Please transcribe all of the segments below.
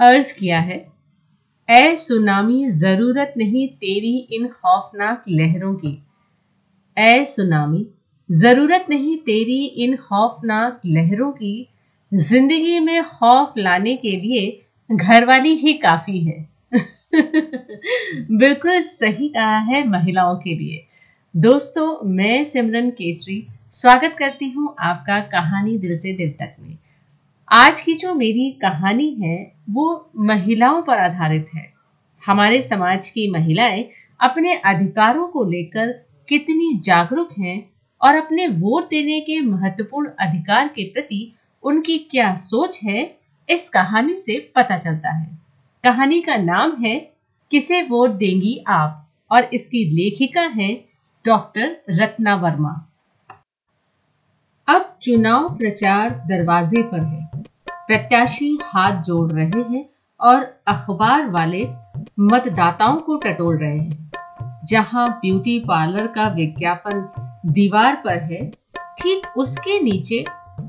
अर्ज़ किया है। ए सुनामी ज़रूरत नहीं तेरी इन खौफनाक लहरों की। ए सुनामी, ज़रूरत नहीं तेरी इन खौफनाक लहरों की। ज़िंदगी में खौफ लाने के लिए घरवाली ही काफ़ी है। बिल्कुल सही कहा है महिलाओं के लिए। दोस्तों, मैं सिमरन केसरी, स्वागत करती हूँ आपका कहानी दिल से दिल तक में। आज की जो मेरी कहानी है, वो महिलाओं पर आधारित है। हमारे समाज की महिलाएँ अपने अधिकारों को लेकर कितनी जागरूक हैं और अपने वोट देने के महत्वपूर्ण अधिकार के प्रति उनकी क्या सोच है, इस कहानी से पता चलता है। कहानी का नाम है, किसे वोट देंगी आप? और इसकी लेखिका है, डॉक्टर रत्ना वर्मा। अब चुनाव प्रचार दरवाजे पर है। प्रत्याशी हाथ जोड़ रहे हैं और अखबार वाले मतदाताओं को टटोल रहे हैं। जहाँ ब्यूटी पार्लर का विज्ञापन दीवार पर है, ठीक उसके नीचे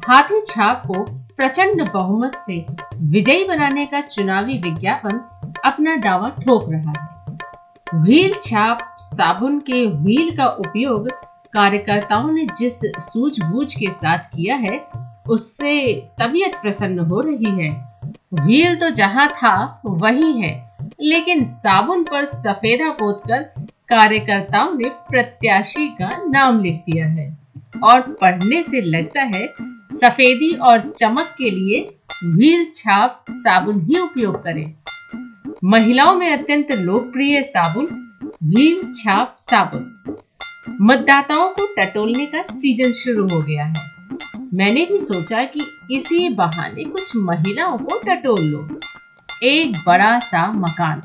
हाथी छाप को प्रचंड बहुमत से विजयी बनाने का चुनावी विज्ञापन अपना दावा ठोक रहा है। व्हील छाप साबुन के व्हील का उपयोग कार्यकर्ताओं ने जिस सूझबूझ के साथ किया है उससे तबीयत प्रसन्न हो रही है। व्हील तो जहाँ था, वही है। लेकिन साबुन पर सफेदा पोत कर कार्यकर्ताओं ने प्रत्याशी का नाम लिख दिया है और पढ़ने से लगता है सफेदी और चमक के लिए व्हील छाप साबुन ही उपयोग करें। महिलाओं में अत्यंत लोकप्रिय साबुन व्हील छाप साबुन। मतदाताओं को टटोलने का सीज़न शुरू हो गया है। मैंने भी सोचा कि इसी बहाने कुछ महिलाओं को टटोल लो। एक बड़ा सा मकान।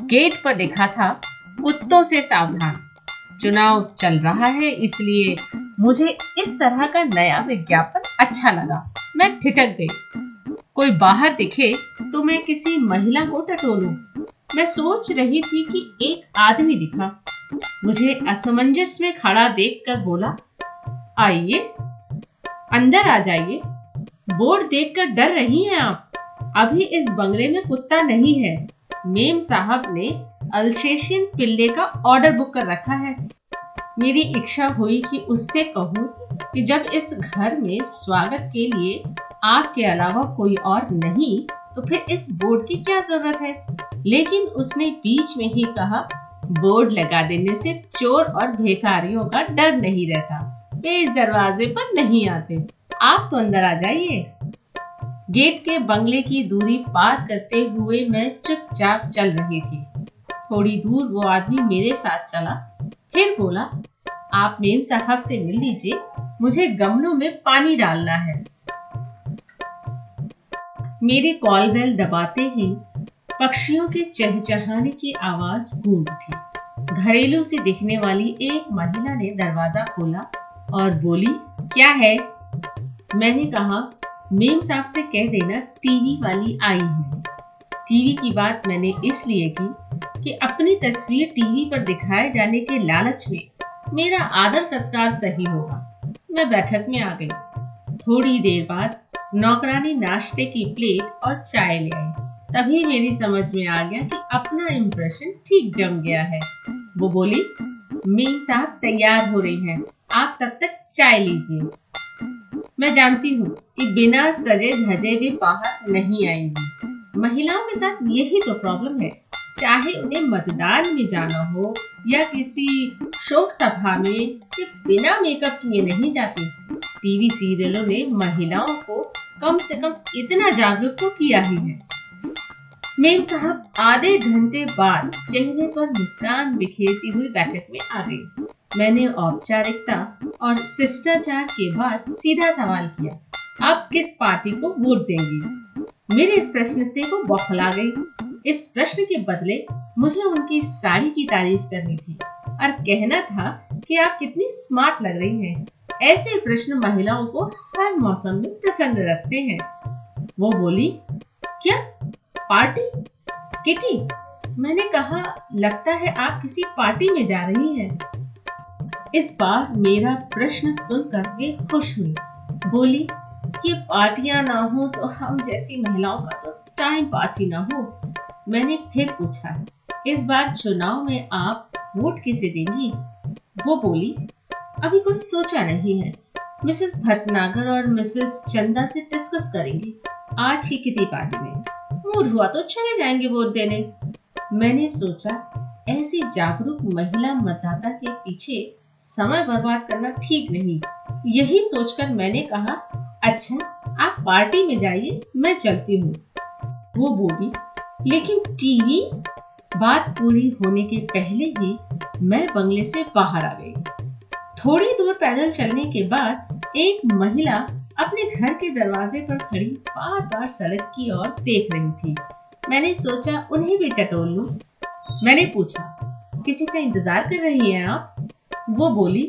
गेट पर लिखा था, कुत्तों से सावधान। चुनाव चल रहा है, इसलिए मुझे इस तरह का नया विज्ञापन अच्छा लगा। मैं ठिठक गई। कोई बाहर दिखे तो मैं किसी महिला को टटोलूं। मैं सोच रही थी कि एक आदमी दिखा। मुझे असमंजस में खड़ा देखकर बोला, आइए। अंदर आ जाइए। बोर्ड देखकर डर रही हैं आप। अभी इस बंगले में कुत्ता नहीं है। मेम साहब ने अल्शेशियन पिल्ले का ऑर्डर बुक कर रखा है। मेरी इच्छा हुई कि उससे कहूँ कि जब इस घर में स्वागत के लिए आपके अलावा कोई और नहीं तो फिर इस बोर्ड की क्या ज़रूरत है? लेकिन उसने बीच में ही कहा, बोर्ड लगा देने से चोर और भिखारियों का डर नहीं रहता। वे इस दरवाजे पर नहीं आते। आप तो अंदर आ जाइए। गेट के बंगले की दूरी पार करते हुए मैं चुपचाप चल रही थी। थोड़ी दूर वो आदमी मेरे साथ चला। फिर बोला, आप मेम साहब से मिल लीजिए, मुझे गमलों में पानी डालना है। मेरे कॉल बेल दबाते ही पक्षियों के चहचहाने की आवाज़ गूंज उठी। घरेलू से दिखने वाली एक महिला ने दरवाज़ा खोला। और बोली, क्या है? मैंने कहा मेम साहब से कह देना, टीवी वाली आई है। टीवी की बात मैंने इसलिए की कि अपनी तस्वीर टीवी पर दिखाए जाने के लालच में मेरा आदर सत्कार सही होगा। मैं बैठक में आ गई। थोड़ी देर बाद नौकरानी नाश्ते की प्लेट और चाय ले आई। तभी मेरी समझ में आ गया कि अपना इम्प्रेशन ठीक जम गया है। वो बोली, मीम साहब तैयार हो रही हैं। आप तब तक चाय लीजिए। मैं जानती हूँ कि बिना सजे धजे भी बाहर नहीं आएँगी। महिलाओं के साथ यही तो प्रॉब्लम है। चाहे उन्हें मतदान में जाना हो या किसी शोक सभा में बिना मेकअप किए नहीं जाती टीवी सीरियलों ने महिलाओं को कम से कम इतना जागरूक तो किया ही है। मेम साहब आधे घंटे बाद चेहरे पर मुस्कान बिखेरती हुई बैठक में आ गई। मैंने औपचारिकता और शिष्टाचार के बाद सीधा सवाल किया, आप किस पार्टी को वोट देंगे? मेरे इस प्रश्न से वो बौखला गई। इस प्रश्न के बदले मुझे उनकी साड़ी की तारीफ़ करनी थी और कहना था कि आप कितनी स्मार्ट लग रही हैं। ऐसे प्रश्न महिलाओं को हर मौसम में प्रसन्न रखते हैं। वो बोली, क्या? पार्टी? किटी? मैंने कहा, लगता है आप किसी पार्टी में जा रही हैं। इस बार मेरा प्रश्न सुनकर वे खुश हुई बोली कि पार्टियाँ ना हो तो हम जैसी महिलाओं का तो टाइम पास ही ना हो। मैंने फिर पूछा, इस बार चुनाव में आप वोट किसे देंगी? वो बोली, अभी कुछ सोचा नहीं है। मिसेस भटनागर और मिसेस चंदा से डिस्कस करेंगे। आज ही किटी पार्टी में। मूड हुआ तो चले जाएँगे वोट देने। मैंने सोचा, ऐसी जागरूक महिला मतदाता के पीछे समय बर्बाद करना ठीक नहीं। यही सोचकर मैंने कहा अच्छा आप पार्टी में जाइए मैं चलती हूँ। वो बोली लेकिन टीवी? बात पूरी होने के पहले ही मैं बंगले से बाहर आ गई। थोड़ी दूर पैदल चलने के बाद एक महिला अपने घर के दरवाजे पर खड़ी बार बार सड़क की ओर देख रही थी। मैंने सोचा उन्हें भी टटोल लूँ। मैंने पूछा किसी का इंतज़ार कर रही हैं आप? वो बोली,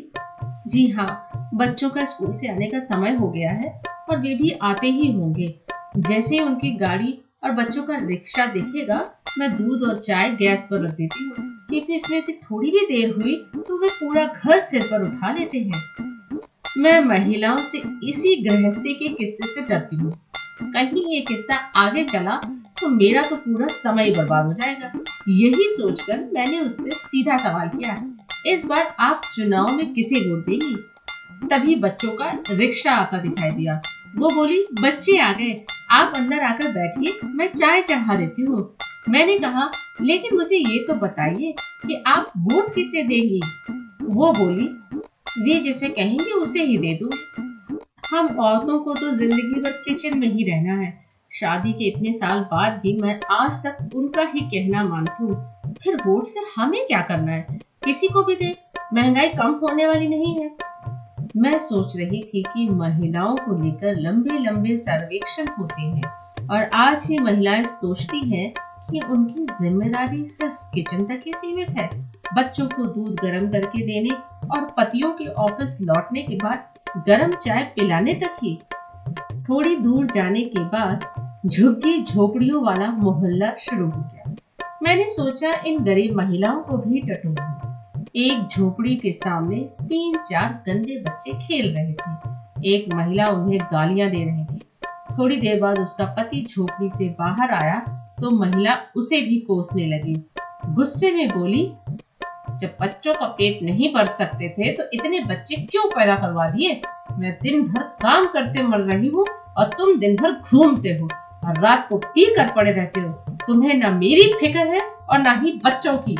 जी हाँ बच्चों का स्कूल से आने का समय हो गया है और वे भी आते ही होंगे। जैसे उनकी गाड़ी और बच्चों का रिक्शा दिखेगा, मैं दूध और चाय गैस पर रख देती हूँ। क्योंकि इसमें थोड़ी भी देर हुई तो वे पूरा घर सिर पर उठा लेते हैं। मैं महिलाओं से इसी गृहस्थी के किस्से से डरती हूँ। कहीं ये किस्सा आगे चला तो मेरा तो पूरा समय बर्बाद हो जाएगा। यही सोचकर मैंने उससे सीधा सवाल किया इस बार आप चुनाव में किसे वोट देंगी। तभी बच्चों का रिक्शा आता दिखाई दिया। वो बोली, बच्चे आ गए। आप अंदर आकर बैठिए। मैं चाय चढ़ा देती हूँ। मैंने कहा, लेकिन मुझे ये तो बताइए कि आप वोट किसे देंगी? वो बोली, वे जिसे कहेंगे उसे ही दे दो हम औरतों को तो ज़िंदगी भर किचन में ही रहना है। शादी के इतने साल बाद भी मैं आज तक उनका ही कहना मानती हूँ। फिर वोट से हमें क्या करना है? किसी को भी दे। महँगाई कम होने वाली नहीं है। मैं सोच रही थी कि महिलाओं को लेकर लंबे लंबे सर्वेक्षण होते हैं और आज भी महिलाएँ सोचती हैं कि उनकी ज़िम्मेदारी सिर्फ़ किचन तक ही सीमित है। बच्चों को दूध गर्म करके देने और पतियों के ऑफ़िस लौटने के बाद गर्म चाय पिलाने तक ही। थोड़ी दूर जाने के बाद झुग्गी झोपड़ियों वाला मोहल्ला शुरू हो गया। मैंने सोचा इन गरीब महिलाओं को भी टटोलूं। एक झोपड़ी के सामने तीन चार गंदे बच्चे खेल रहे थे। एक महिला उन्हें गालियाँ दे रही थी। थोड़ी देर बाद उसका पति झोपड़ी से बाहर आया तो महिला उसे भी कोसने लगी। गुस्से में बोली, जब बच्चों का पेट नहीं भर सकते थे तो इतने बच्चे क्यों पैदा करवा दिए? मैं दिन भर काम करते मर रही हूँ और तुम दिन भर घूमते हो और रात को पी कर पड़े रहते हो। तुम्हें न मेरी फ़िक्र है और न ही बच्चों की।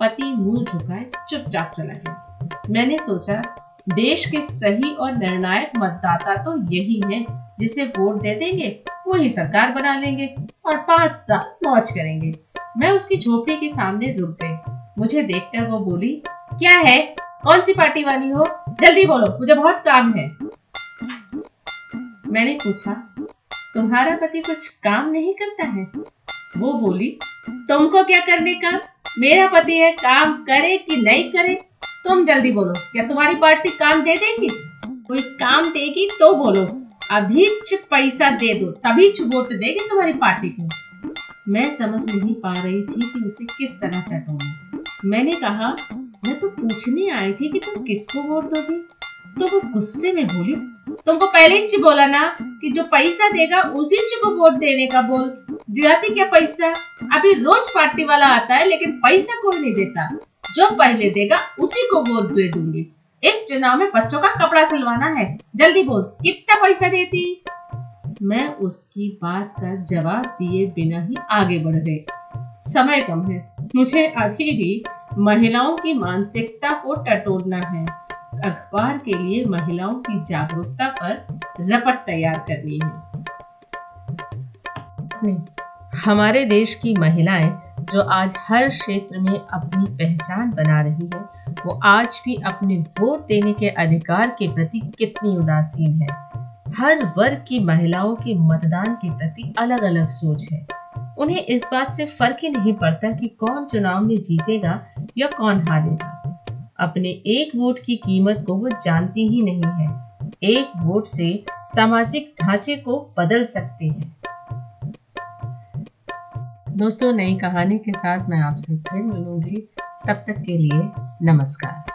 पति मुँह झुकाए, चुपचाप चला गया। मैंने सोचा, देश के सही और निर्णायक मतदाता तो यही है, जिसे वोट दे देंगे, वही सरकार बना लेंगे और पाँच साल मौज करेंगे। मैं उसकी झोपड़ी के सामने रुक गई। मुझे देखकर वो बोली, क्या है? कौन सी पार्टी वाली हो? जल्दी बोलो, मुझे बहुत काम है। मैंने पूछा, तुम्हारा पति कुछ काम नहीं करता है? वो बोली, तुमको क्या करने का? मेरा पति है, काम करे कि नहीं करे, तुम जल्दी बोलो। क्या तुम्हारी पार्टी काम दे देगी? कोई काम देगी तो बोलो। अभी पैसा दे दो, तभी वोट देगी तुम्हारी पार्टी को। मैं समझ नहीं पा रही थी कि उसे किस तरह टटोलूं मैंने कहा, मैं तो पूछने आई थी कि तुम किसको वोट दोगी? तो वो गुस्से में बोली, तुमको पहले ही बोला ना कि जो पैसा देगा, उसी को वोट देने का बोल। दिलाती क्या पैसा? अभी रोज पार्टी वाला आता है, लेकिन पैसा कोई नहीं देता। जो पहले देगा, उसी को वोट दे दूँगी। इस चुनाव में बच्चों का कपड़ा सिलवाना है। जल्दी बोल, कितना पैसा देती? मैं उसकी बात का जवाब दिए बिना ही आगे बढ़ गए समय कम है। मुझे अभी भी महिलाओं की मानसिकता को टटोलना है। अखबार के लिए महिलाओं की जागरूकता पर रपट तैयार करनी है। नहीं। हमारे देश की महिलाएँ जो आज हर क्षेत्र में अपनी पहचान बना रही है, वो आज भी अपने वोट देने के अधिकार के प्रति कितनी उदासीन है। हर वर्ग की महिलाओं के मतदान के प्रति अलग अलग सोच है। उन्हें इस बात से फ़र्क ही नहीं पड़ता कि कौन चुनाव में जीतेगा या कौन हारेगा। अपने एक वोट की कीमत को वो जानती ही नहीं है। एक वोट से सामाजिक ढांचे को बदल सकते हैं। दोस्तों नई कहानी के साथ मैं आपसे फिर मिलूँगी। तब तक के लिए नमस्कार।